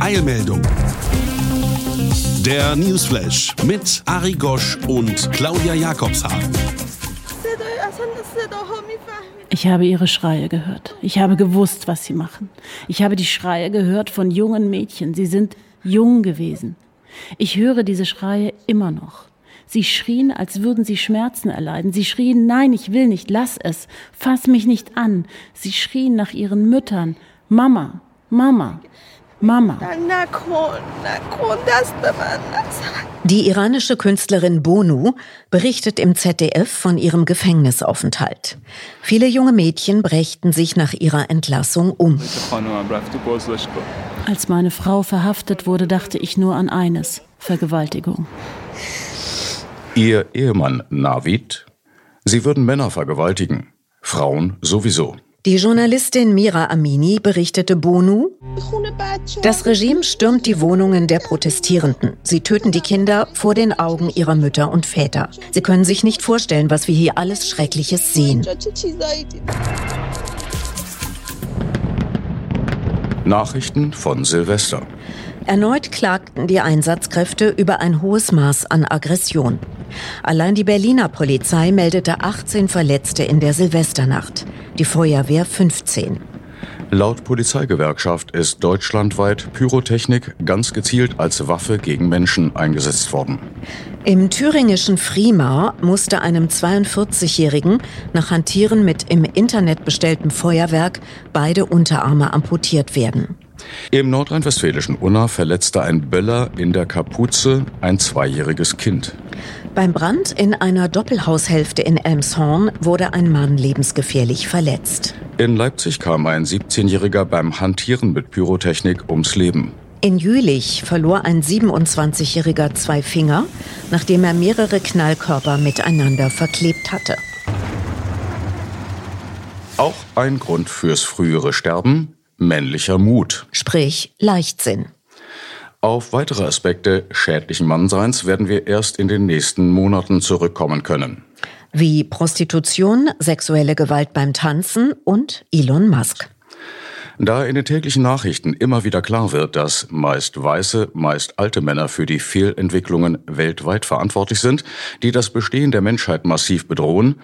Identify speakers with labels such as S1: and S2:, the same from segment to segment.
S1: Eilmeldung. Der Newsflash mit Ari Gosch und Claudia Jakobshagen.
S2: Ich habe ihre Schreie gehört. Ich habe gewusst, was sie machen. Ich habe die Schreie gehört von jungen Mädchen. Sie sind jung gewesen. Ich höre diese Schreie immer noch. Sie schrien, als würden sie Schmerzen erleiden. Sie schrien, nein, ich will nicht, lass es, fass mich nicht an. Sie schrien nach ihren Müttern, Mama, Mama, Mama.
S3: Die iranische Künstlerin Bonu berichtet im ZDF von ihrem Gefängnisaufenthalt. Viele junge Mädchen brächten sich nach ihrer Entlassung um.
S2: Als meine Frau verhaftet wurde, dachte ich nur an eines, Vergewaltigung.
S4: Ihr Ehemann Navid? Sie würden Männer vergewaltigen, Frauen sowieso.
S3: Die Journalistin Mira Amini berichtete Bonu, das Regime stürmt die Wohnungen der Protestierenden. Sie töten die Kinder vor den Augen ihrer Mütter und Väter. Sie können sich nicht vorstellen, was wir hier alles Schreckliches sehen.
S4: Nachrichten von Silvester.
S3: Erneut klagten die Einsatzkräfte über ein hohes Maß an Aggression. Allein die Berliner Polizei meldete 18 Verletzte in der Silvesternacht, die Feuerwehr 15.
S4: Laut Polizeigewerkschaft ist deutschlandweit Pyrotechnik ganz gezielt als Waffe gegen Menschen eingesetzt worden.
S3: Im thüringischen Friemar musste einem 42-Jährigen nach Hantieren mit im Internet bestelltem Feuerwerk beide Unterarme amputiert werden.
S4: Im nordrhein-westfälischen Unna verletzte ein Böller in der Kapuze ein zweijähriges Kind.
S3: Beim Brand in einer Doppelhaushälfte in Elmshorn wurde ein Mann lebensgefährlich verletzt.
S4: In Leipzig kam ein 17-Jähriger beim Hantieren mit Pyrotechnik ums Leben.
S3: In Jülich verlor ein 27-Jähriger zwei Finger, nachdem er mehrere Knallkörper miteinander verklebt hatte.
S4: Auch ein Grund fürs frühere Sterben, männlicher Mut.
S3: Sprich Leichtsinn.
S4: Auf weitere Aspekte schädlichen Mannseins werden wir erst in den nächsten Monaten zurückkommen können.
S3: Wie Prostitution, sexuelle Gewalt beim Tanzen und Elon Musk.
S4: Da in den täglichen Nachrichten immer wieder klar wird, dass meist weiße, meist alte Männer für die Fehlentwicklungen weltweit verantwortlich sind, die das Bestehen der Menschheit massiv bedrohen,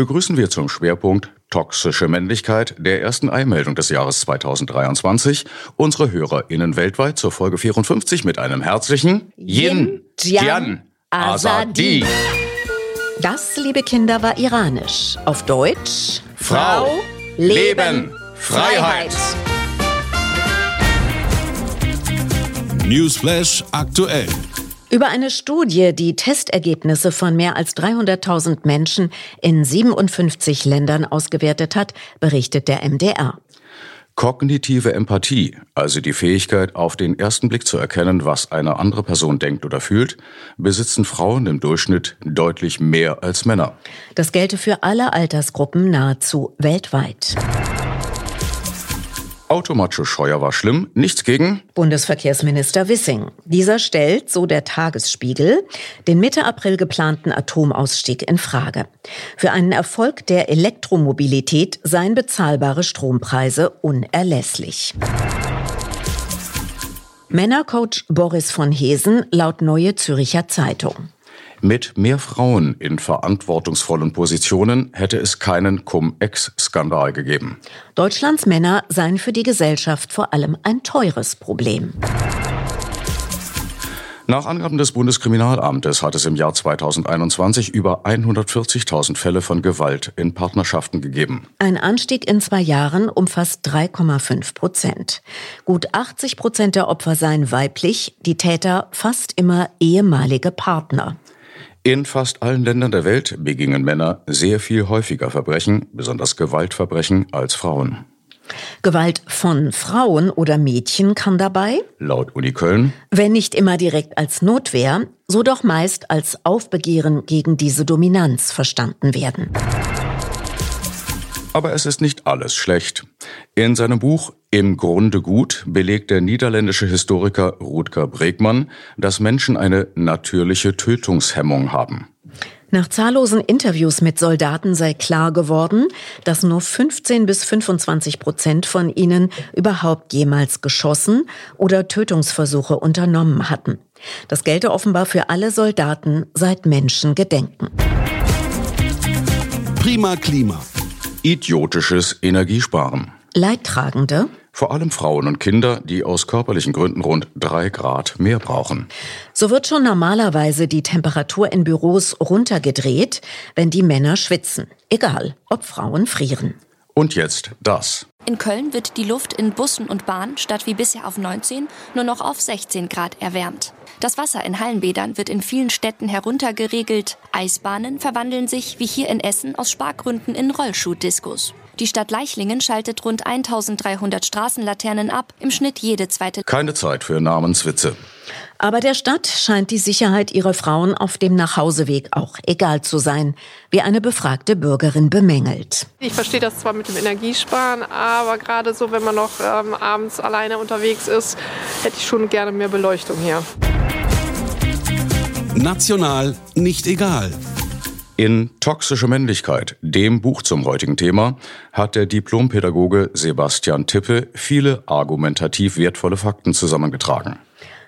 S4: begrüßen wir zum Schwerpunkt Toxische Männlichkeit der ersten Einmeldung des Jahres 2023 unsere HörerInnen weltweit zur Folge 54 mit einem herzlichen Yin Jian Azadi.
S3: Das, liebe Kinder, war iranisch. Auf Deutsch
S4: Frau, Leben, Freiheit.
S1: Newsflash aktuell.
S3: Über eine Studie, die Testergebnisse von mehr als 300.000 Menschen in 57 Ländern ausgewertet hat, berichtet der MDR.
S4: Kognitive Empathie, also die Fähigkeit, auf den ersten Blick zu erkennen, was eine andere Person denkt oder fühlt, besitzen Frauen im Durchschnitt deutlich mehr als Männer.
S3: Das gelte für alle Altersgruppen nahezu weltweit.
S4: Automacho Scheuer war schlimm, nichts gegen
S3: Bundesverkehrsminister Wissing. Dieser stellt, so der Tagesspiegel, den Mitte April geplanten Atomausstieg in Frage. Für einen Erfolg der Elektromobilität seien bezahlbare Strompreise unerlässlich. Männercoach Boris von Hesen laut Neue Züricher Zeitung.
S4: Mit mehr Frauen in verantwortungsvollen Positionen hätte es keinen Cum-Ex-Skandal gegeben.
S3: Deutschlands Männer seien für die Gesellschaft vor allem ein teures Problem.
S4: Nach Angaben des Bundeskriminalamtes hat es im Jahr 2021 über 140.000 Fälle von Gewalt in Partnerschaften gegeben.
S3: Ein Anstieg in zwei Jahren um fast 3,5 Prozent. Gut 80 Prozent der Opfer seien weiblich, die Täter fast immer ehemalige Partner.
S4: In fast allen Ländern der Welt begingen Männer sehr viel häufiger Verbrechen, besonders Gewaltverbrechen, als Frauen.
S3: Gewalt von Frauen oder Mädchen kann dabei,
S4: laut Uni Köln,
S3: wenn nicht immer direkt als Notwehr, so doch meist als Aufbegehren gegen diese Dominanz verstanden werden.
S4: Aber es ist nicht alles schlecht. In seinem Buch Im Grunde gut belegt der niederländische Historiker Rutger Bregmann, dass Menschen eine natürliche Tötungshemmung haben.
S3: Nach zahllosen Interviews mit Soldaten sei klar geworden, dass nur 15 bis 25 Prozent von ihnen überhaupt jemals geschossen oder Tötungsversuche unternommen hatten. Das gelte offenbar für alle Soldaten seit Menschen gedenken.
S1: Prima Klima.
S4: Idiotisches Energiesparen.
S3: Leidtragende
S4: vor allem Frauen und Kinder, die aus körperlichen Gründen rund drei Grad mehr brauchen.
S3: So wird schon normalerweise die Temperatur in Büros runtergedreht, wenn die Männer schwitzen. Egal, ob Frauen frieren.
S4: Und jetzt das.
S5: In Köln wird die Luft in Bussen und Bahnen statt wie bisher auf 19 nur noch auf 16 Grad erwärmt. Das Wasser in Hallenbädern wird in vielen Städten heruntergeregelt. Eisbahnen verwandeln sich, wie hier in Essen, aus Spargründen in Rollschuhdiskus. Die Stadt Leichlingen schaltet rund 1300 Straßenlaternen ab, im Schnitt jede zweite.
S4: Keine Zeit für Namenswitze.
S3: Aber der Stadt scheint die Sicherheit ihrer Frauen auf dem Nachhauseweg auch egal zu sein, wie eine befragte Bürgerin bemängelt.
S6: Ich verstehe das zwar mit dem Energiesparen, aber gerade so, wenn man noch ähm, abends alleine unterwegs ist, hätte ich schon gerne mehr Beleuchtung hier.
S1: National nicht egal.
S4: In Toxische Männlichkeit, dem Buch zum heutigen Thema, hat der Diplompädagoge Sebastian Tippe viele argumentativ wertvolle Fakten zusammengetragen.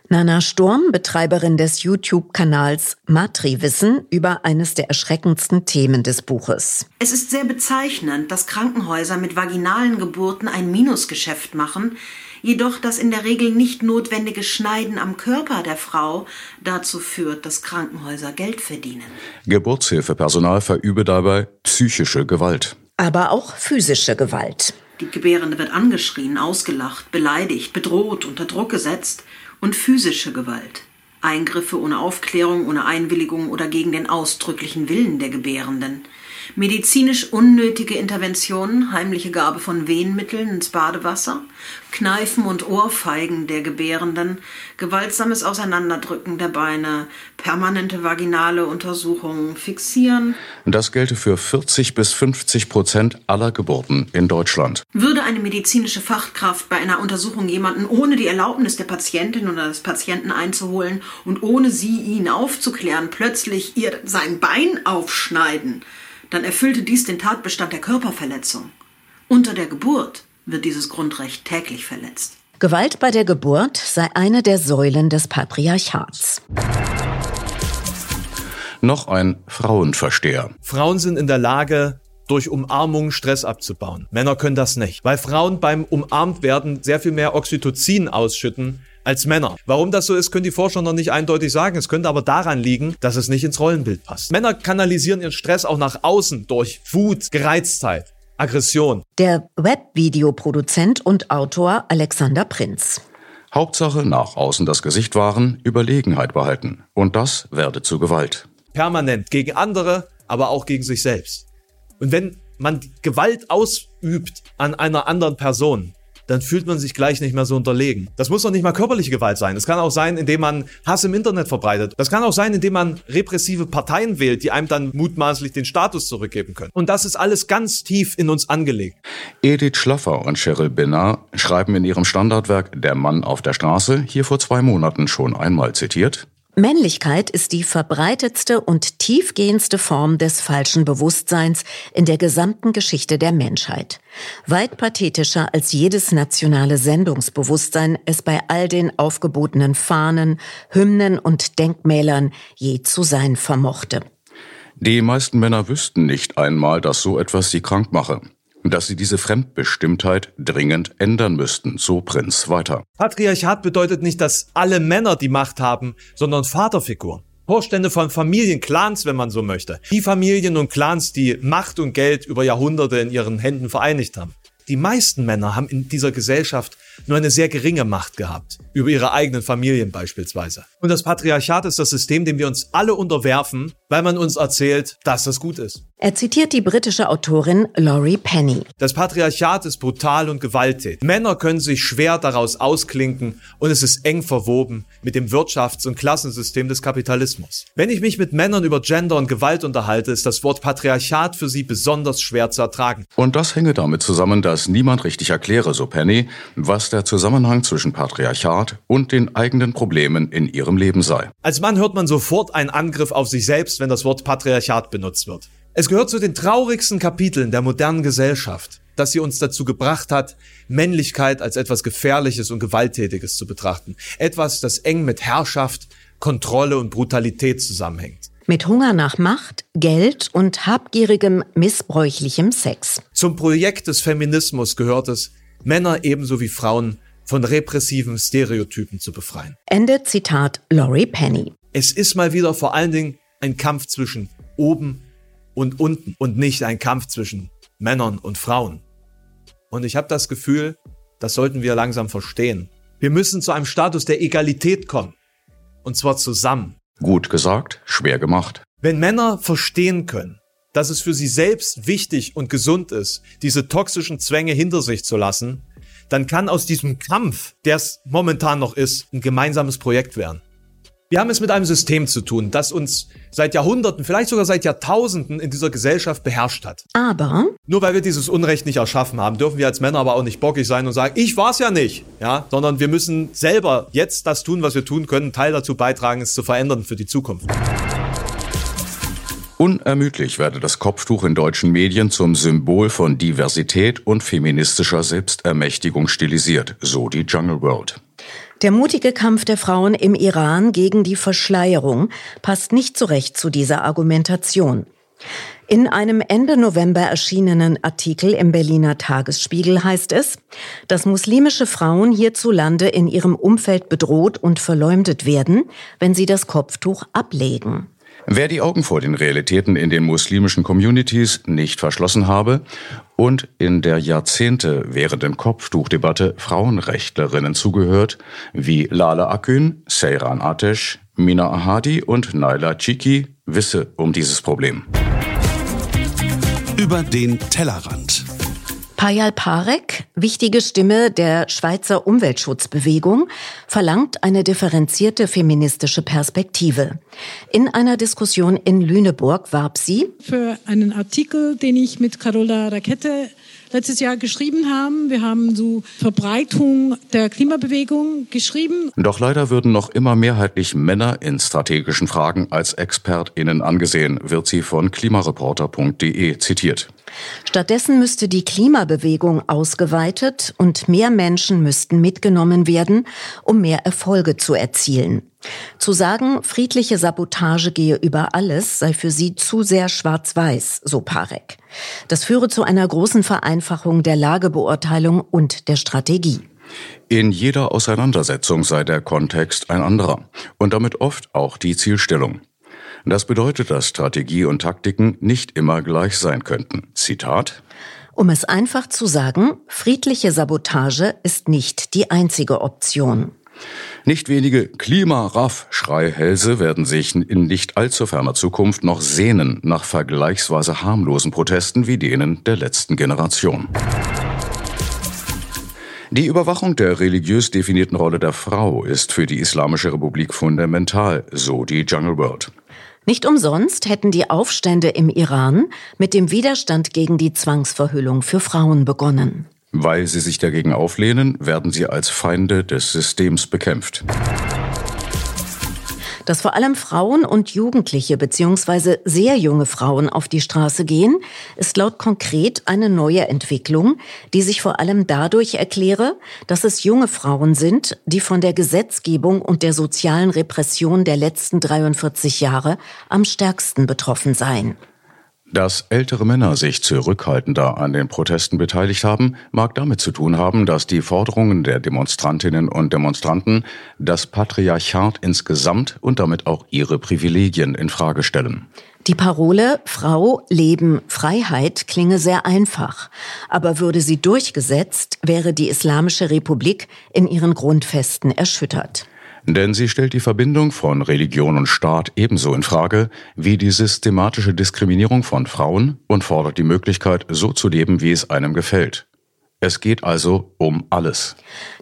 S3: Nana Sturm, Betreiberin des YouTube-Kanals Matriwissen, über eines der erschreckendsten Themen des Buches.
S7: Es ist sehr bezeichnend, dass Krankenhäuser mit vaginalen Geburten ein Minusgeschäft machen, jedoch das in der Regel nicht notwendige Schneiden am Körper der Frau dazu führt, dass Krankenhäuser Geld verdienen.
S4: Geburtshilfepersonal verübe dabei psychische Gewalt.
S3: Aber auch physische Gewalt.
S7: Die Gebärende wird angeschrien, ausgelacht, beleidigt, bedroht, unter Druck gesetzt und physische Gewalt. Eingriffe ohne Aufklärung, ohne Einwilligung oder gegen den ausdrücklichen Willen der Gebärenden medizinisch unnötige Interventionen, heimliche Gabe von Wehenmitteln ins Badewasser, Kneifen und Ohrfeigen der Gebärenden, gewaltsames Auseinanderdrücken der Beine, permanente vaginale Untersuchungen, Fixieren.
S4: Das gelte für 40 bis 50 Prozent aller Geburten in Deutschland.
S7: Würde eine medizinische Fachkraft bei einer Untersuchung jemanden ohne die Erlaubnis der Patientin oder des Patienten einzuholen und ohne sie ihn aufzuklären plötzlich ihr sein Bein aufschneiden, dann erfüllte dies den Tatbestand der Körperverletzung. Unter der Geburt wird dieses Grundrecht täglich verletzt.
S3: Gewalt bei der Geburt sei eine der Säulen des Patriarchats.
S4: Noch ein Frauenversteher.
S8: Frauen sind in der Lage, durch Umarmung Stress abzubauen. Männer können das nicht, weil Frauen beim umarmt werden sehr viel mehr Oxytocin ausschütten als Männer. Warum das so ist, können die Forscher noch nicht eindeutig sagen. Es könnte aber daran liegen, dass es nicht ins Rollenbild passt. Männer kanalisieren ihren Stress auch nach außen durch Wut, Gereiztheit, Aggression.
S3: Der Webvideoproduzent und Autor Alexander Prinz.
S4: Hauptsache nach außen das Gesicht wahren, Überlegenheit behalten. Und das werde zu Gewalt.
S8: Permanent gegen andere, aber auch gegen sich selbst. Und wenn man Gewalt ausübt an einer anderen Person, dann fühlt man sich gleich nicht mehr so unterlegen. Das muss doch nicht mal körperliche Gewalt sein. Es kann auch sein, indem man Hass im Internet verbreitet. Das kann auch sein, indem man repressive Parteien wählt, die einem dann mutmaßlich den Status zurückgeben können. Und das ist alles ganz tief in uns angelegt.
S4: Edith Schlaffer und Cheryl Benner schreiben in ihrem Standardwerk Der Mann auf der Straße, hier vor zwei Monaten schon einmal zitiert,
S3: Männlichkeit ist die verbreitetste und tiefgehendste Form des falschen Bewusstseins in der gesamten Geschichte der Menschheit. Weit pathetischer als jedes nationale Sendungsbewusstsein es bei all den aufgebotenen Fahnen, Hymnen und Denkmälern je zu sein vermochte.
S4: Die meisten Männer wüssten nicht einmal, dass so etwas sie krank mache dass sie diese Fremdbestimmtheit dringend ändern müssten, so Prinz weiter.
S8: Patriarchat bedeutet nicht, dass alle Männer die Macht haben, sondern Vaterfiguren. Vorstände von Familien, Clans, wenn man so möchte. Die Familien und Clans, die Macht und Geld über Jahrhunderte in ihren Händen vereinigt haben. Die meisten Männer haben in dieser Gesellschaft nur eine sehr geringe Macht gehabt. Über ihre eigenen Familien beispielsweise. Und das Patriarchat ist das System, dem wir uns alle unterwerfen, weil man uns erzählt, dass das gut ist.
S3: Er zitiert die britische Autorin Laurie Penny.
S8: Das Patriarchat ist brutal und gewalttätig. Männer können sich schwer daraus ausklinken und es ist eng verwoben mit dem Wirtschafts- und Klassensystem des Kapitalismus. Wenn ich mich mit Männern über Gender und Gewalt unterhalte, ist das Wort Patriarchat für sie besonders schwer zu ertragen.
S4: Und das hänge damit zusammen, dass niemand richtig erkläre, so Penny, was der Zusammenhang zwischen Patriarchat und den eigenen Problemen in ihrem Leben sei.
S8: Als Mann hört man sofort einen Angriff auf sich selbst, wenn das Wort Patriarchat benutzt wird. Es gehört zu den traurigsten Kapiteln der modernen Gesellschaft, dass sie uns dazu gebracht hat, Männlichkeit als etwas Gefährliches und Gewalttätiges zu betrachten. Etwas, das eng mit Herrschaft, Kontrolle und Brutalität zusammenhängt.
S3: Mit Hunger nach Macht, Geld und habgierigem, missbräuchlichem Sex.
S8: Zum Projekt des Feminismus gehört es, Männer ebenso wie Frauen von repressiven Stereotypen zu befreien.
S3: Ende Zitat Laurie Penny.
S8: Es ist mal wieder vor allen Dingen ein Kampf zwischen oben und unten und nicht ein Kampf zwischen Männern und Frauen. Und ich habe das Gefühl, das sollten wir langsam verstehen. Wir müssen zu einem Status der Egalität kommen. Und zwar zusammen.
S4: Gut gesagt, schwer gemacht.
S8: Wenn Männer verstehen können, dass es für sie selbst wichtig und gesund ist, diese toxischen Zwänge hinter sich zu lassen, dann kann aus diesem Kampf, der es momentan noch ist, ein gemeinsames Projekt werden. Wir haben es mit einem System zu tun, das uns seit Jahrhunderten, vielleicht sogar seit Jahrtausenden in dieser Gesellschaft beherrscht hat.
S3: Aber
S8: Nur weil wir dieses Unrecht nicht erschaffen haben, dürfen wir als Männer aber auch nicht bockig sein und sagen, ich war's ja nicht, ja, sondern wir müssen selber jetzt das tun, was wir tun können, Teil dazu beitragen, es zu verändern für die Zukunft.
S4: Unermüdlich werde das Kopftuch in deutschen Medien zum Symbol von Diversität und feministischer Selbstermächtigung stilisiert, so die Jungle World.
S3: Der mutige Kampf der Frauen im Iran gegen die Verschleierung passt nicht zurecht zu dieser Argumentation. In einem Ende November erschienenen Artikel im Berliner Tagesspiegel heißt es, dass muslimische Frauen hierzulande in ihrem Umfeld bedroht und verleumdet werden, wenn sie das Kopftuch ablegen.
S4: Wer die Augen vor den Realitäten in den muslimischen Communities nicht verschlossen habe und in der Jahrzehnte währenden Kopftuchdebatte Frauenrechtlerinnen zugehört, wie Lala Akün, Seyran Atesh, Mina Ahadi und Naila Chiki, wisse um dieses Problem.
S1: Über den Tellerrand.
S3: Payal Parek, wichtige Stimme der Schweizer Umweltschutzbewegung, verlangt eine differenzierte feministische Perspektive. In einer Diskussion in Lüneburg warb sie
S9: für einen Artikel, den ich mit Carola Rakete letztes Jahr geschrieben haben. Wir haben so Verbreitung der Klimabewegung geschrieben.
S4: Doch leider würden noch immer mehrheitlich Männer in strategischen Fragen als ExpertInnen angesehen, wird sie von klimareporter.de zitiert.
S3: Stattdessen müsste die Klimabewegung ausgeweitet und mehr Menschen müssten mitgenommen werden, um mehr Erfolge zu erzielen. Zu sagen, friedliche Sabotage gehe über alles, sei für sie zu sehr schwarz-weiß, so Parek. Das führe zu einer großen Vereinfachung der Lagebeurteilung und der Strategie.
S4: In jeder Auseinandersetzung sei der Kontext ein anderer und damit oft auch die Zielstellung. Das bedeutet, dass Strategie und Taktiken nicht immer gleich sein könnten. Zitat
S3: Um es einfach zu sagen, friedliche Sabotage ist nicht die einzige Option.
S4: Nicht wenige Klimaraff-Schreihälse werden sich in nicht allzu ferner Zukunft noch sehnen nach vergleichsweise harmlosen Protesten wie denen der letzten Generation. Die Überwachung der religiös definierten Rolle der Frau ist für die Islamische Republik fundamental, so die Jungle World.
S3: Nicht umsonst hätten die Aufstände im Iran mit dem Widerstand gegen die Zwangsverhüllung für Frauen begonnen.
S4: Weil sie sich dagegen auflehnen, werden sie als Feinde des Systems bekämpft.
S3: Dass vor allem Frauen und Jugendliche bzw. sehr junge Frauen auf die Straße gehen, ist laut konkret eine neue Entwicklung, die sich vor allem dadurch erkläre, dass es junge Frauen sind, die von der Gesetzgebung und der sozialen Repression der letzten 43 Jahre am stärksten betroffen seien.
S4: Dass ältere Männer sich zurückhaltender an den Protesten beteiligt haben, mag damit zu tun haben, dass die Forderungen der Demonstrantinnen und Demonstranten das Patriarchat insgesamt und damit auch ihre Privilegien in Frage stellen.
S3: Die Parole Frau, Leben, Freiheit klinge sehr einfach, aber würde sie durchgesetzt, wäre die Islamische Republik in ihren Grundfesten erschüttert.
S4: Denn sie stellt die Verbindung von Religion und Staat ebenso in Frage wie die systematische Diskriminierung von Frauen und fordert die Möglichkeit, so zu leben, wie es einem gefällt. Es geht also um alles.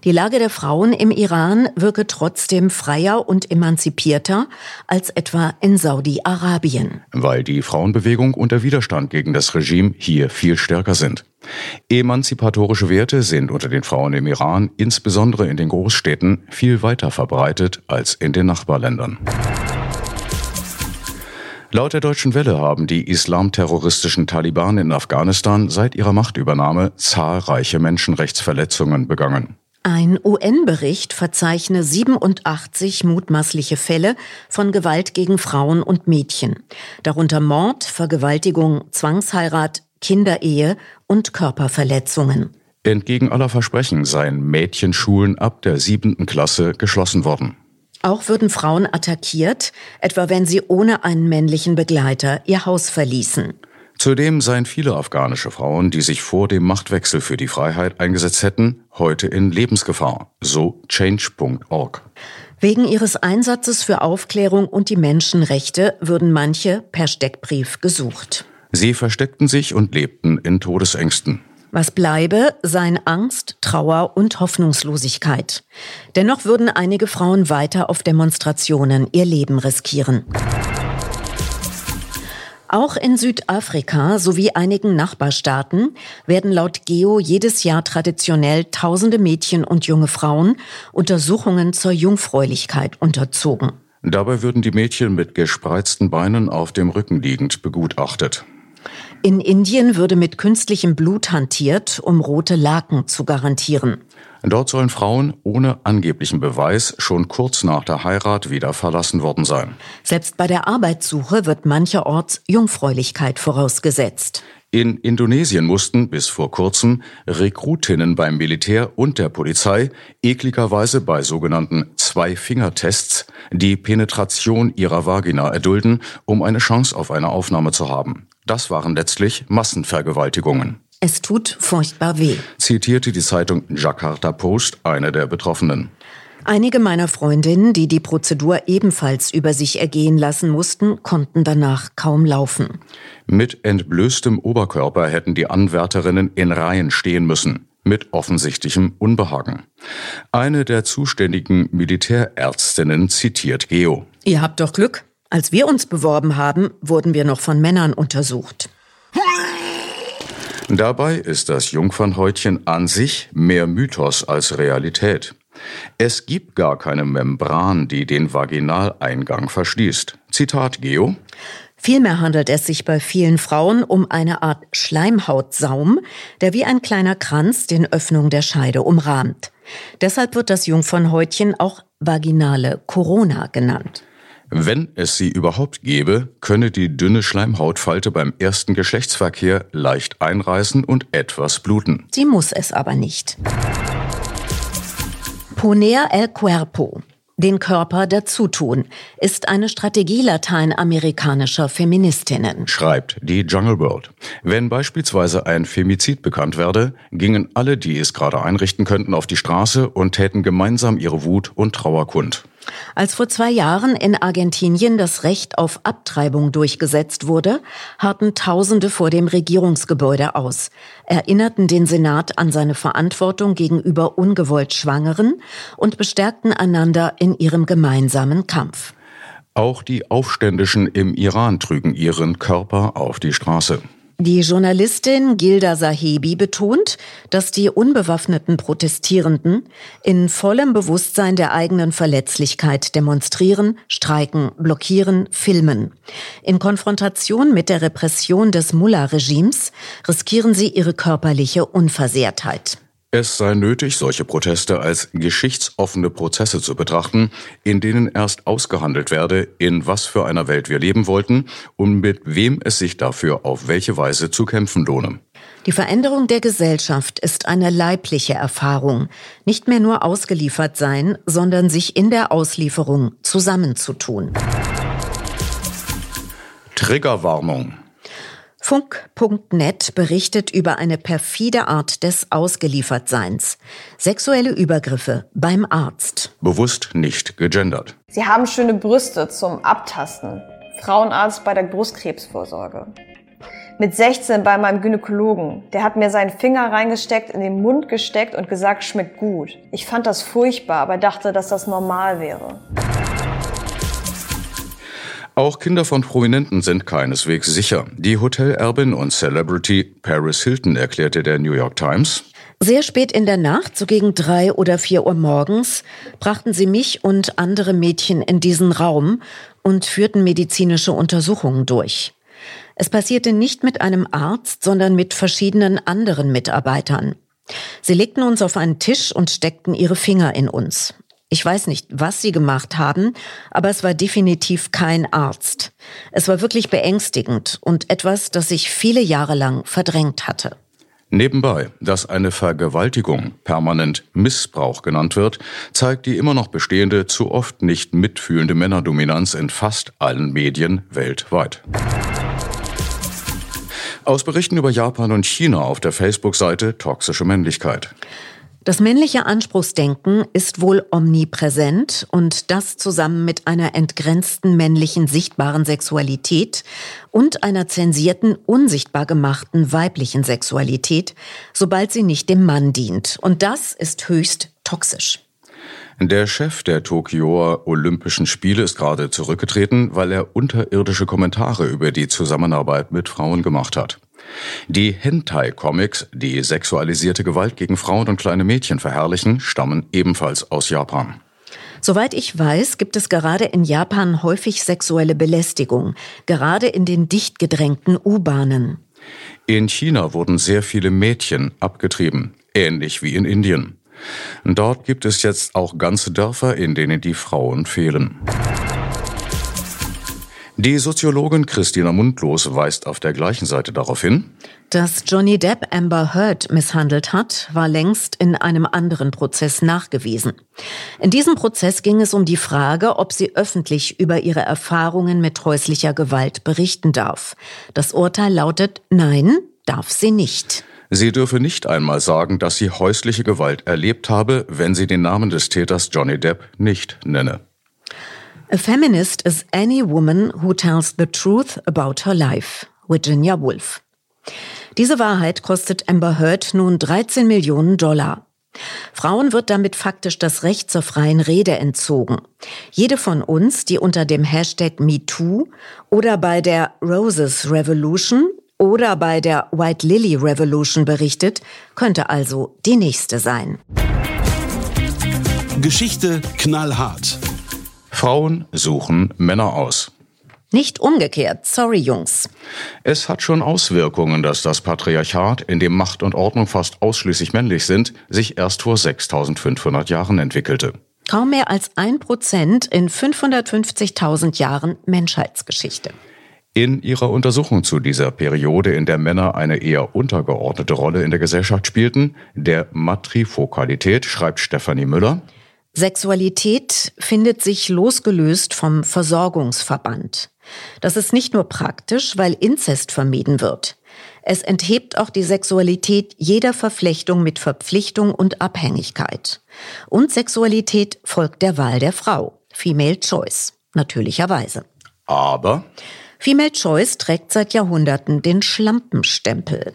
S3: Die Lage der Frauen im Iran wirke trotzdem freier und emanzipierter als etwa in Saudi-Arabien.
S4: Weil die Frauenbewegung und der Widerstand gegen das Regime hier viel stärker sind. Emanzipatorische Werte sind unter den Frauen im Iran, insbesondere in den Großstädten, viel weiter verbreitet als in den Nachbarländern. Laut der Deutschen Welle haben die islamterroristischen Taliban in Afghanistan seit ihrer Machtübernahme zahlreiche Menschenrechtsverletzungen begangen.
S3: Ein UN-Bericht verzeichne 87 mutmaßliche Fälle von Gewalt gegen Frauen und Mädchen, darunter Mord, Vergewaltigung, Zwangsheirat, Kinderehe und Körperverletzungen.
S4: Entgegen aller Versprechen seien Mädchenschulen ab der siebenten Klasse geschlossen worden.
S3: Auch würden Frauen attackiert, etwa wenn sie ohne einen männlichen Begleiter ihr Haus verließen.
S4: Zudem seien viele afghanische Frauen, die sich vor dem Machtwechsel für die Freiheit eingesetzt hätten, heute in Lebensgefahr, so change.org.
S3: Wegen ihres Einsatzes für Aufklärung und die Menschenrechte würden manche per Steckbrief gesucht.
S4: Sie versteckten sich und lebten in Todesängsten.
S3: Was bleibe, seien Angst, Trauer und Hoffnungslosigkeit. Dennoch würden einige Frauen weiter auf Demonstrationen ihr Leben riskieren. Auch in Südafrika sowie einigen Nachbarstaaten werden laut Geo jedes Jahr traditionell tausende Mädchen und junge Frauen Untersuchungen zur Jungfräulichkeit unterzogen.
S4: Dabei würden die Mädchen mit gespreizten Beinen auf dem Rücken liegend begutachtet.
S3: In Indien würde mit künstlichem Blut hantiert, um rote Laken zu garantieren.
S4: Dort sollen Frauen ohne angeblichen Beweis schon kurz nach der Heirat wieder verlassen worden sein.
S3: Selbst bei der Arbeitssuche wird mancherorts Jungfräulichkeit vorausgesetzt.
S4: In Indonesien mussten bis vor kurzem Rekrutinnen beim Militär und der Polizei ekligerweise bei sogenannten Zwei-Finger-Tests die Penetration ihrer Vagina erdulden, um eine Chance auf eine Aufnahme zu haben. Das waren letztlich Massenvergewaltigungen.
S3: Es tut furchtbar weh,
S4: zitierte die Zeitung Jakarta Post eine der Betroffenen.
S3: Einige meiner Freundinnen, die die Prozedur ebenfalls über sich ergehen lassen mussten, konnten danach kaum laufen.
S4: Mit entblößtem Oberkörper hätten die Anwärterinnen in Reihen stehen müssen, mit offensichtlichem Unbehagen. Eine der zuständigen Militärärztinnen zitiert Geo.
S3: Ihr habt doch Glück. Als wir uns beworben haben, wurden wir noch von Männern untersucht.
S4: Dabei ist das Jungfernhäutchen an sich mehr Mythos als Realität. Es gibt gar keine Membran, die den Vaginaleingang verschließt. Zitat Geo.
S3: Vielmehr handelt es sich bei vielen Frauen um eine Art Schleimhautsaum, der wie ein kleiner Kranz den Öffnung der Scheide umrahmt. Deshalb wird das Jungfernhäutchen auch vaginale Corona genannt.
S4: Wenn es sie überhaupt gäbe, könne die dünne Schleimhautfalte beim ersten Geschlechtsverkehr leicht einreißen und etwas bluten.
S3: Sie muss es aber nicht. Poner el cuerpo, den Körper dazutun, ist eine Strategie lateinamerikanischer Feministinnen.
S4: Schreibt die Jungle World. Wenn beispielsweise ein Femizid bekannt werde, gingen alle, die es gerade einrichten könnten, auf die Straße und täten gemeinsam ihre Wut und Trauer kund.
S3: Als vor zwei Jahren in Argentinien das Recht auf Abtreibung durchgesetzt wurde, harrten Tausende vor dem Regierungsgebäude aus, erinnerten den Senat an seine Verantwortung gegenüber ungewollt Schwangeren und bestärkten einander in ihrem gemeinsamen Kampf.
S4: Auch die Aufständischen im Iran trügen ihren Körper auf die Straße.
S3: Die Journalistin Gilda Sahebi betont, dass die unbewaffneten Protestierenden in vollem Bewusstsein der eigenen Verletzlichkeit demonstrieren, streiken, blockieren, filmen. In Konfrontation mit der Repression des Mullah-Regimes riskieren sie ihre körperliche Unversehrtheit.
S4: Es sei nötig, solche Proteste als geschichtsoffene Prozesse zu betrachten, in denen erst ausgehandelt werde, in was für einer Welt wir leben wollten und mit wem es sich dafür auf welche Weise zu kämpfen lohne.
S3: Die Veränderung der Gesellschaft ist eine leibliche Erfahrung. Nicht mehr nur ausgeliefert sein, sondern sich in der Auslieferung zusammenzutun.
S4: Triggerwarnung.
S3: Funk.net berichtet über eine perfide Art des Ausgeliefertseins. Sexuelle Übergriffe beim Arzt.
S4: Bewusst nicht gegendert.
S10: Sie haben schöne Brüste zum Abtasten. Frauenarzt bei der Brustkrebsvorsorge. Mit 16 bei meinem Gynäkologen. Der hat mir seinen Finger reingesteckt, in den Mund gesteckt und gesagt, schmeckt gut. Ich fand das furchtbar, aber dachte, dass das normal wäre.
S4: Auch Kinder von Prominenten sind keineswegs sicher. Die Hotelerbin und Celebrity Paris Hilton erklärte der New York Times,
S3: sehr spät in der Nacht, so gegen drei oder vier Uhr morgens, brachten sie mich und andere Mädchen in diesen Raum und führten medizinische Untersuchungen durch. Es passierte nicht mit einem Arzt, sondern mit verschiedenen anderen Mitarbeitern. Sie legten uns auf einen Tisch und steckten ihre Finger in uns. Ich weiß nicht, was sie gemacht haben, aber es war definitiv kein Arzt. Es war wirklich beängstigend und etwas, das ich viele Jahre lang verdrängt hatte.
S4: Nebenbei, dass eine Vergewaltigung permanent Missbrauch genannt wird, zeigt die immer noch bestehende, zu oft nicht mitfühlende Männerdominanz in fast allen Medien weltweit. Aus Berichten über Japan und China auf der Facebook-Seite Toxische Männlichkeit.
S3: Das männliche Anspruchsdenken ist wohl omnipräsent und das zusammen mit einer entgrenzten männlichen sichtbaren Sexualität und einer zensierten, unsichtbar gemachten weiblichen Sexualität, sobald sie nicht dem Mann dient. Und das ist höchst toxisch.
S4: Der Chef der Tokioer Olympischen Spiele ist gerade zurückgetreten, weil er unterirdische Kommentare über die Zusammenarbeit mit Frauen gemacht hat. Die Hentai-Comics, die sexualisierte Gewalt gegen Frauen und kleine Mädchen verherrlichen, stammen ebenfalls aus Japan.
S3: Soweit ich weiß, gibt es gerade in Japan häufig sexuelle Belästigung, gerade in den dicht gedrängten U-Bahnen.
S4: In China wurden sehr viele Mädchen abgetrieben, ähnlich wie in Indien. Dort gibt es jetzt auch ganze Dörfer, in denen die Frauen fehlen. Die Soziologin Christina Mundlos weist auf der gleichen Seite darauf hin,
S3: dass Johnny Depp Amber Heard misshandelt hat, war längst in einem anderen Prozess nachgewiesen. In diesem Prozess ging es um die Frage, ob sie öffentlich über ihre Erfahrungen mit häuslicher Gewalt berichten darf. Das Urteil lautet Nein, darf sie nicht.
S4: Sie dürfe nicht einmal sagen, dass sie häusliche Gewalt erlebt habe, wenn sie den Namen des Täters Johnny Depp nicht nenne.
S3: A feminist is any woman who tells the truth about her life. Virginia Woolf. Diese Wahrheit kostet Amber Heard nun 13 Millionen Dollar. Frauen wird damit faktisch das Recht zur freien Rede entzogen. Jede von uns, die unter dem Hashtag MeToo oder bei der Roses Revolution oder bei der White Lily Revolution berichtet, könnte also die nächste sein.
S1: Geschichte knallhart.
S4: Frauen suchen Männer aus.
S3: Nicht umgekehrt, sorry Jungs.
S4: Es hat schon Auswirkungen, dass das Patriarchat, in dem Macht und Ordnung fast ausschließlich männlich sind, sich erst vor 6500 Jahren entwickelte.
S3: Kaum mehr als ein Prozent in 550.000 Jahren Menschheitsgeschichte.
S4: In ihrer Untersuchung zu dieser Periode, in der Männer eine eher untergeordnete Rolle in der Gesellschaft spielten, der Matrifokalität, schreibt Stefanie Müller,
S3: Sexualität findet sich losgelöst vom Versorgungsverband. Das ist nicht nur praktisch, weil Inzest vermieden wird. Es enthebt auch die Sexualität jeder Verflechtung mit Verpflichtung und Abhängigkeit. Und Sexualität folgt der Wahl der Frau. Female Choice. Natürlicherweise.
S4: Aber?
S3: Female Choice trägt seit Jahrhunderten den Schlampenstempel.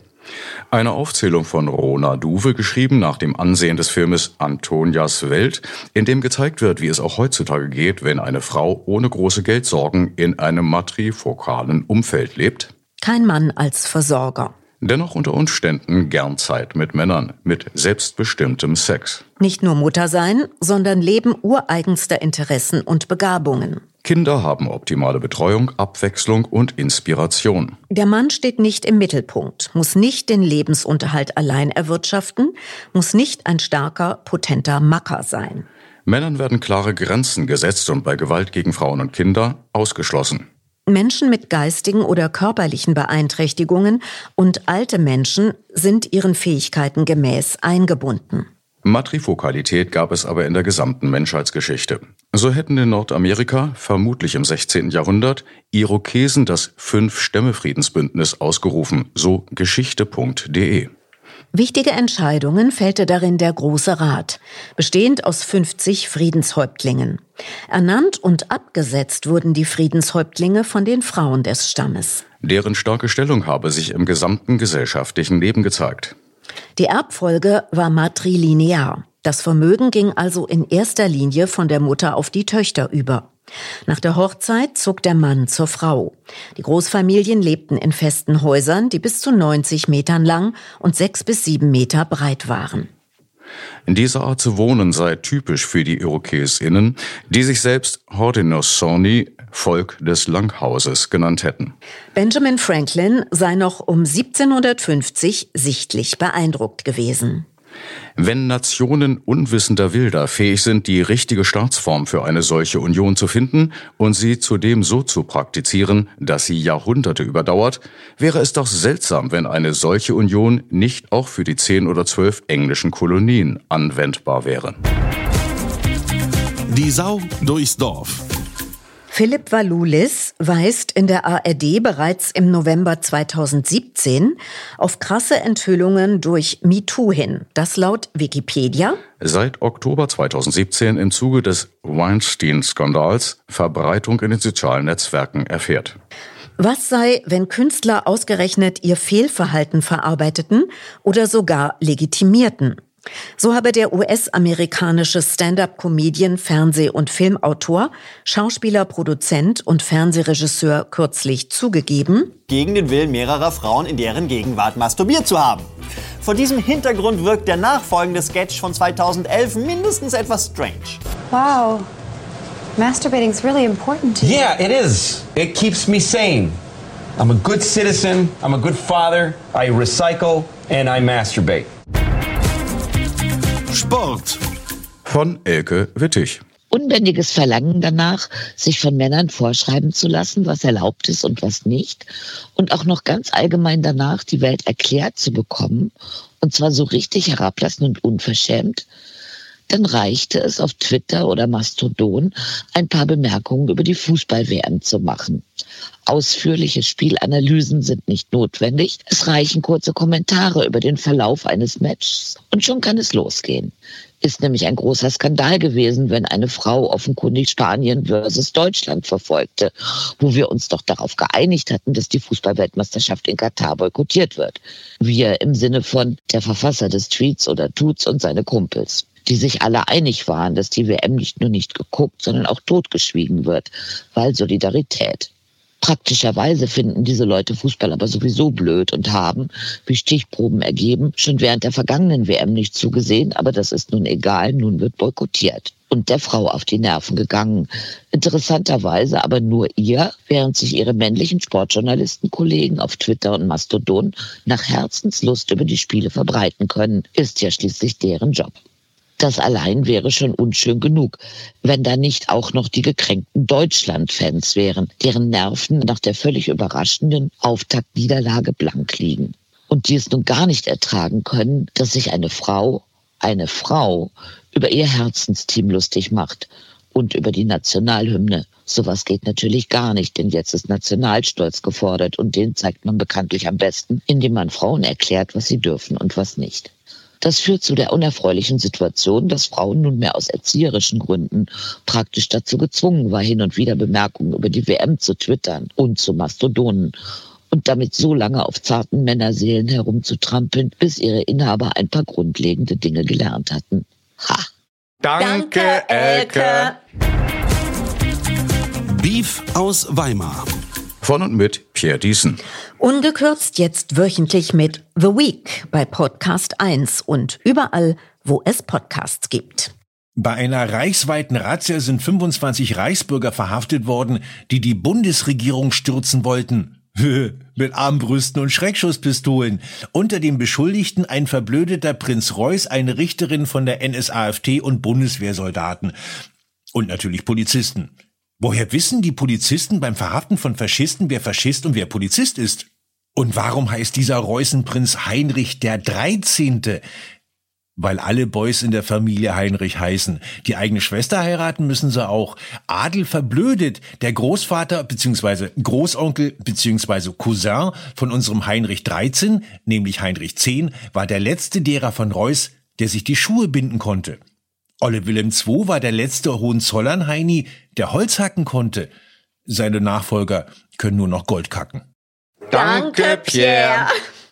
S4: Eine Aufzählung von Rona Duve, geschrieben nach dem Ansehen des Filmes Antonias Welt, in dem gezeigt wird, wie es auch heutzutage geht, wenn eine Frau ohne große Geldsorgen in einem matrifokalen Umfeld lebt.
S3: Kein Mann als Versorger.
S4: Dennoch unter Umständen gern Zeit mit Männern, mit selbstbestimmtem Sex.
S3: Nicht nur Mutter sein, sondern Leben ureigenster Interessen und Begabungen.
S4: Kinder haben optimale Betreuung, Abwechslung und Inspiration.
S3: Der Mann steht nicht im Mittelpunkt, muss nicht den Lebensunterhalt allein erwirtschaften, muss nicht ein starker, potenter Macker sein.
S4: Männern werden klare Grenzen gesetzt und bei Gewalt gegen Frauen und Kinder ausgeschlossen.
S3: Menschen mit geistigen oder körperlichen Beeinträchtigungen und alte Menschen sind ihren Fähigkeiten gemäß eingebunden.
S4: Matrifokalität gab es aber in der gesamten Menschheitsgeschichte. So hätten in Nordamerika, vermutlich im 16. Jahrhundert, Irokesen das Fünf-Stämme-Friedensbündnis ausgerufen, so geschichte.de.
S3: Wichtige Entscheidungen fällte darin der Große Rat, bestehend aus 50 Friedenshäuptlingen. Ernannt und abgesetzt wurden die Friedenshäuptlinge von den Frauen des Stammes.
S4: Deren starke Stellung habe sich im gesamten gesellschaftlichen Leben gezeigt.
S3: Die Erbfolge war matrilinear. Das Vermögen ging also in erster Linie von der Mutter auf die Töchter über. Nach der Hochzeit zog der Mann zur Frau. Die Großfamilien lebten in festen Häusern, die bis zu 90 Metern lang und sechs bis sieben Meter breit waren.
S4: In dieser Art zu wohnen sei typisch für die IrokesInnen, die sich selbst Haudenosaunee, Volk des Langhauses, genannt hätten.
S3: Benjamin Franklin sei noch um 1750 sichtlich beeindruckt gewesen.
S4: Wenn Nationen unwissender Wilder fähig sind, die richtige Staatsform für eine solche Union zu finden und sie zudem so zu praktizieren, dass sie Jahrhunderte überdauert, wäre es doch seltsam, wenn eine solche Union nicht auch für die zehn oder zwölf englischen Kolonien anwendbar wäre.
S1: Die Sau durchs Dorf.
S3: Philipp Valulis weist in der ARD bereits im November 2017 auf krasse Enthüllungen durch MeToo hin. Das laut Wikipedia.
S4: Seit Oktober 2017 im Zuge des Weinstein-Skandals Verbreitung in den sozialen Netzwerken erfährt.
S3: Was sei, wenn Künstler ausgerechnet ihr Fehlverhalten verarbeiteten oder sogar legitimierten? So habe der US-amerikanische Stand-up-Comedian, Fernseh- und Filmautor, Schauspieler, Produzent und Fernsehregisseur kürzlich zugegeben,
S11: gegen den Willen mehrerer Frauen in deren Gegenwart masturbiert zu haben. Vor diesem Hintergrund wirkt der nachfolgende Sketch von 2011 mindestens etwas strange.
S12: Wow. Masturbating's really important to you.
S13: Yeah, it is. It keeps me sane. I'm a good citizen, I'm a good father, I recycle and I masturbate.
S1: Sport.
S4: Von Elke Wittig.
S14: Unbändiges Verlangen danach, sich von Männern vorschreiben zu lassen, was erlaubt ist und was nicht. Und auch noch ganz allgemein danach, die Welt erklärt zu bekommen. Und zwar so richtig herablassend und unverschämt. Dann reichte es auf Twitter oder Mastodon ein paar Bemerkungen über die Fußball-WM zu machen. Ausführliche Spielanalysen sind nicht notwendig. Es reichen kurze Kommentare über den Verlauf eines Matches und schon kann es losgehen. Ist nämlich ein großer Skandal gewesen, wenn eine Frau offenkundig Spanien versus Deutschland verfolgte, wo wir uns doch darauf geeinigt hatten, dass die Fußballweltmeisterschaft in Katar boykottiert wird. Wir im Sinne von der Verfasser des Tweets oder Tuts und seine Kumpels die sich alle einig waren, dass die WM nicht nur nicht geguckt, sondern auch totgeschwiegen wird, weil Solidarität. Praktischerweise finden diese Leute Fußball aber sowieso blöd und haben, wie Stichproben ergeben, schon während der vergangenen WM nicht zugesehen, aber das ist nun egal, nun wird boykottiert und der Frau auf die Nerven gegangen. Interessanterweise aber nur ihr, während sich ihre männlichen Sportjournalistenkollegen auf Twitter und Mastodon nach Herzenslust über die Spiele verbreiten können, ist ja schließlich deren Job. Das allein wäre schon unschön genug, wenn da nicht auch noch die gekränkten Deutschland-Fans wären, deren Nerven nach der völlig überraschenden Auftaktniederlage blank liegen. Und die es nun gar nicht ertragen können, dass sich eine Frau, eine Frau, über ihr Herzensteam lustig macht und über die Nationalhymne. Sowas geht natürlich gar nicht, denn jetzt ist Nationalstolz gefordert und den zeigt man bekanntlich am besten, indem man Frauen erklärt, was sie dürfen und was nicht. Das führt zu der unerfreulichen Situation, dass Frauen nunmehr aus erzieherischen Gründen praktisch dazu gezwungen war, hin und wieder Bemerkungen über die WM zu twittern und zu Mastodonen und damit so lange auf zarten Männerseelen herumzutrampeln, bis ihre Inhaber ein paar grundlegende Dinge gelernt hatten. Ha!
S4: Danke, Elke.
S1: Beef aus Weimar.
S4: Von und mit Pierre Diesen.
S3: Ungekürzt jetzt wöchentlich mit The Week bei Podcast 1 und überall, wo es Podcasts gibt.
S15: Bei einer reichsweiten Razzia sind 25 Reichsbürger verhaftet worden, die die Bundesregierung stürzen wollten. Mit Armbrüsten und Schreckschusspistolen. Unter den Beschuldigten ein verblödeter Prinz Reuß, eine Richterin von der NSAFT und Bundeswehrsoldaten. Und natürlich Polizisten. Woher wissen die Polizisten beim Verhaften von Faschisten, wer Faschist und wer Polizist ist? Und warum heißt dieser Reußenprinz Heinrich der Dreizehnte? Weil alle Boys in der Familie Heinrich heißen. Die eigene Schwester heiraten müssen sie auch. Adel verblödet. Der Großvater bzw. Großonkel bzw. Cousin von unserem Heinrich 13, nämlich Heinrich 10, war der letzte derer von Reuß, der sich die Schuhe binden konnte. Olle Wilhelm II war der letzte Hohenzollern-Heini, der Holz hacken konnte. Seine Nachfolger können nur noch Gold kacken.
S3: Danke, Pierre.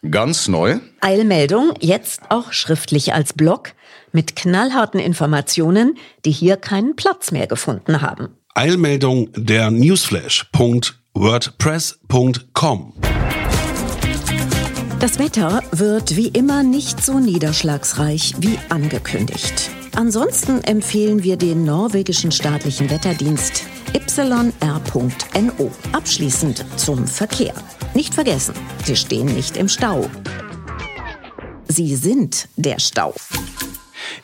S4: Ganz neu.
S3: Eilmeldung, jetzt auch schriftlich als Blog mit knallharten Informationen, die hier keinen Platz mehr gefunden haben.
S1: Eilmeldung der Newsflash.wordpress.com.
S3: Das Wetter wird wie immer nicht so niederschlagsreich wie angekündigt. Ansonsten empfehlen wir den norwegischen staatlichen Wetterdienst yr.no. Abschließend zum Verkehr. Nicht vergessen, Sie stehen nicht im Stau. Sie sind der Stau.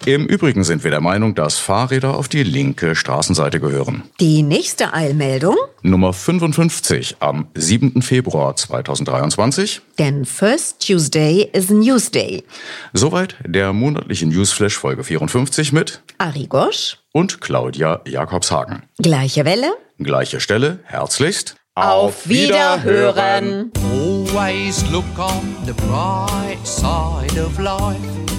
S4: Im Übrigen sind wir der Meinung, dass Fahrräder auf die linke Straßenseite gehören.
S3: Die nächste Eilmeldung,
S4: Nummer 55 am 7. Februar 2023.
S3: denn First Tuesday is a Newsday.
S4: Soweit der monatliche Newsflash Folge 54 mit
S3: Ari Gosch,
S4: und Claudia Jakobshagen.
S3: gleiche Welle,
S4: Gleiche Stelle, herzlichst.
S3: Auf Wiederhören.
S16: Always look on the bright side of life.